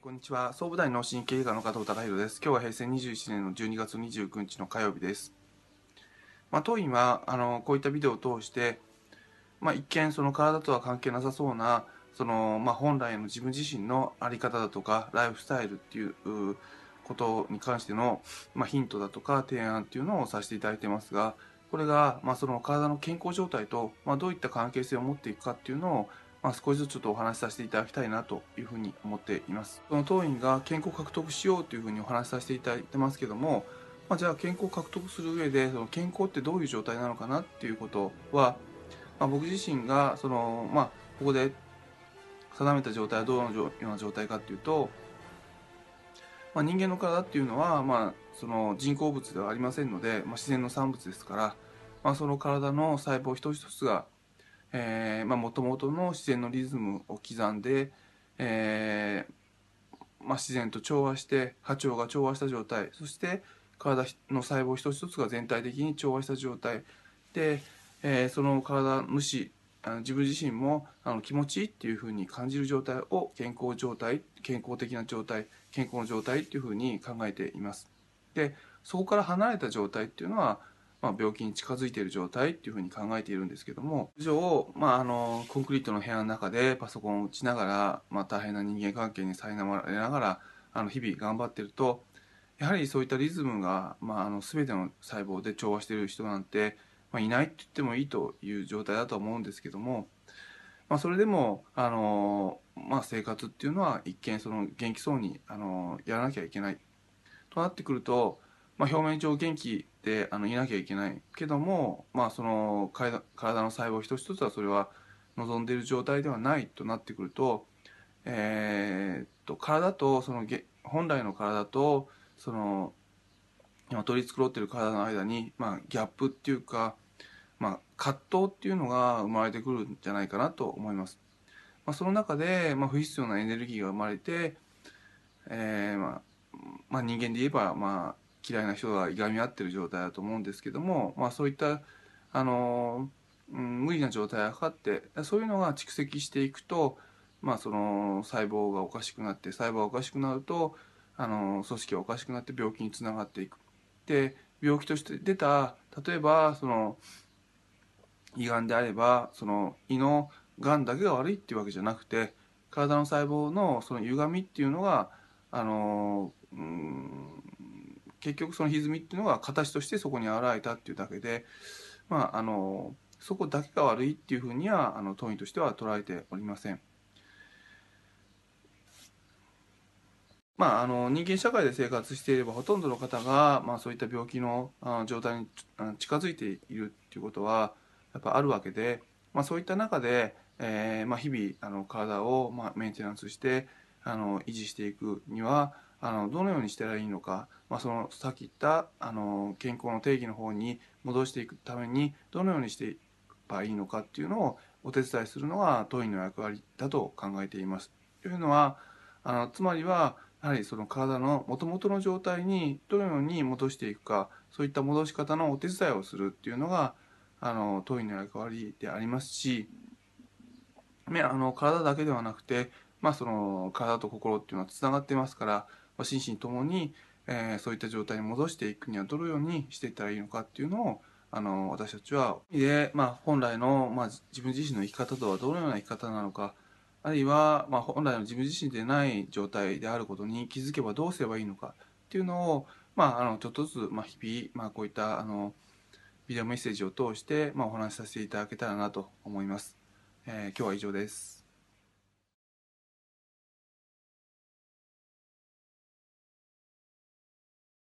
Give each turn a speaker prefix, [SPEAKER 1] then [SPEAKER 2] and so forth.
[SPEAKER 1] こんにちは。総武大脳神経外科の加藤隆弘です。今日は平成21年の12月29日の火曜日です。まあ、当院は、あの、こういったビデオを通して、まあ、一見その体とは関係なさそうな、その、まあ、本来の自分自身の在り方だとか、ライフスタイルっていうことに関しての、まあ、ヒントだとか提案っていうのをさせていただいてますが、これが、まあ、その体の健康状態と、まあ、どういった関係性を持っていくかっていうのを、まあ、少しずつちょっとお話しさせていただきたいなというふうに思っています。その当院が健康獲得しようというふうにお話しさせていただいてますけども、まあ、じゃあ健康獲得する上でその健康ってどういう状態なのかなっていうことは、まあ、僕自身がその、まあ、ここで定めた状態はどのような状態かっていうと、まあ、人間の体っていうのは、まあ、その人工物ではありませんので、まあ、自然の産物ですから、まあ、その体の細胞一つ一つがえー、まあ、元々の自然のリズムを刻んで、えー、まあ、自然と調和して波長が調和した状態そして体の細胞一つ一つが全体的に調和した状態で、えー、その体主あの自分自身もあの気持ちいいっていうふうに感じる状態を健康状態健康的な状態健康の状態っていうふうに考えています。でそこから離れた状態っていうのはまあ、病気に近づいている状態っていうふうに考えているんですけども通常、まあ、あのコンクリートの部屋の中でパソコンを打ちながら、まあ、大変な人間関係に苛まれながらあの日々頑張ってるとやはりそういったリズムが、まあ、あの全ての細胞で調和している人なんて、まあ、いないって言ってもいいという状態だと思うんですけども、まあ、それでもあの、まあ、生活っていうのは一見その元気そうにあのやらなきゃいけないとなってくるとまあ、表面上元気であのいなきゃいけないけども、まあ、その体の細胞一つ一つはそれは望んでいる状態ではないとなってくると,、えー、っと体とその本来の体とその今取り繕っている体の間に、まあ、ギャップっていうか、まあ、葛藤っていうのが生まれてくるんじゃないかなと思います。まあ、その中で、まあ、不必要なエネルギーが生まれて、えーまあまあ、人間で言えば、まあ、嫌いな人がいがみ合ってる状態だと思うんですけども、まあ、そういったあの、うん、無理な状態がかかってそういうのが蓄積していくと、まあ、その細胞がおかしくなって細胞がおかしくなるとあの組織がおかしくなって病気につながっていく。で病気として出た例えばその胃がんであればその胃のがんだけが悪いっていうわけじゃなくて体の細胞のその歪みっていうのがあの、結局その歪みっていうのが形としてそこに現れたっていうだけで、まあ、あのそこだけが悪いっていうふうにはあの当院としては捉えておりません。まあ、あの人間社会で生活していればほとんどの方が、まあ、そういった病気の状態に近づいているっていうことはやっぱあるわけで、まあ、そういった中で、えーまあ、日々あの体を、まあ、メンテナンスしてあの維持していくにはあのどのようにしたらいいのか、まあ、そのさっき言ったあの健康の定義の方に戻していくためにどのようにしていけばいいのかっていうのをお手伝いするのが当院の役割だと考えています。というのはあのつまりはやはりその体のもともとの状態にどのように戻していくかそういった戻し方のお手伝いをするっていうのがあの当院の役割でありますしねあの体だけではなくて、まあ、その体と心っていうのはつながってますから、心身ともに、えー、そういった状態に戻していくにはどのようにしていったらいいのかっていうのをあの私たちはで、まあ、本来の、まあ、自分自身の生き方とはどのような生き方なのかあるいは、まあ、本来の自分自身でない状態であることに気づけばどうすればいいのかっていうのを、まあ、あのちょっとずつ、まあ、日々、まあ、こういったあのビデオメッセージを通して、まあ、お話しさせていただけたらなと思います。えー、今日は以上です。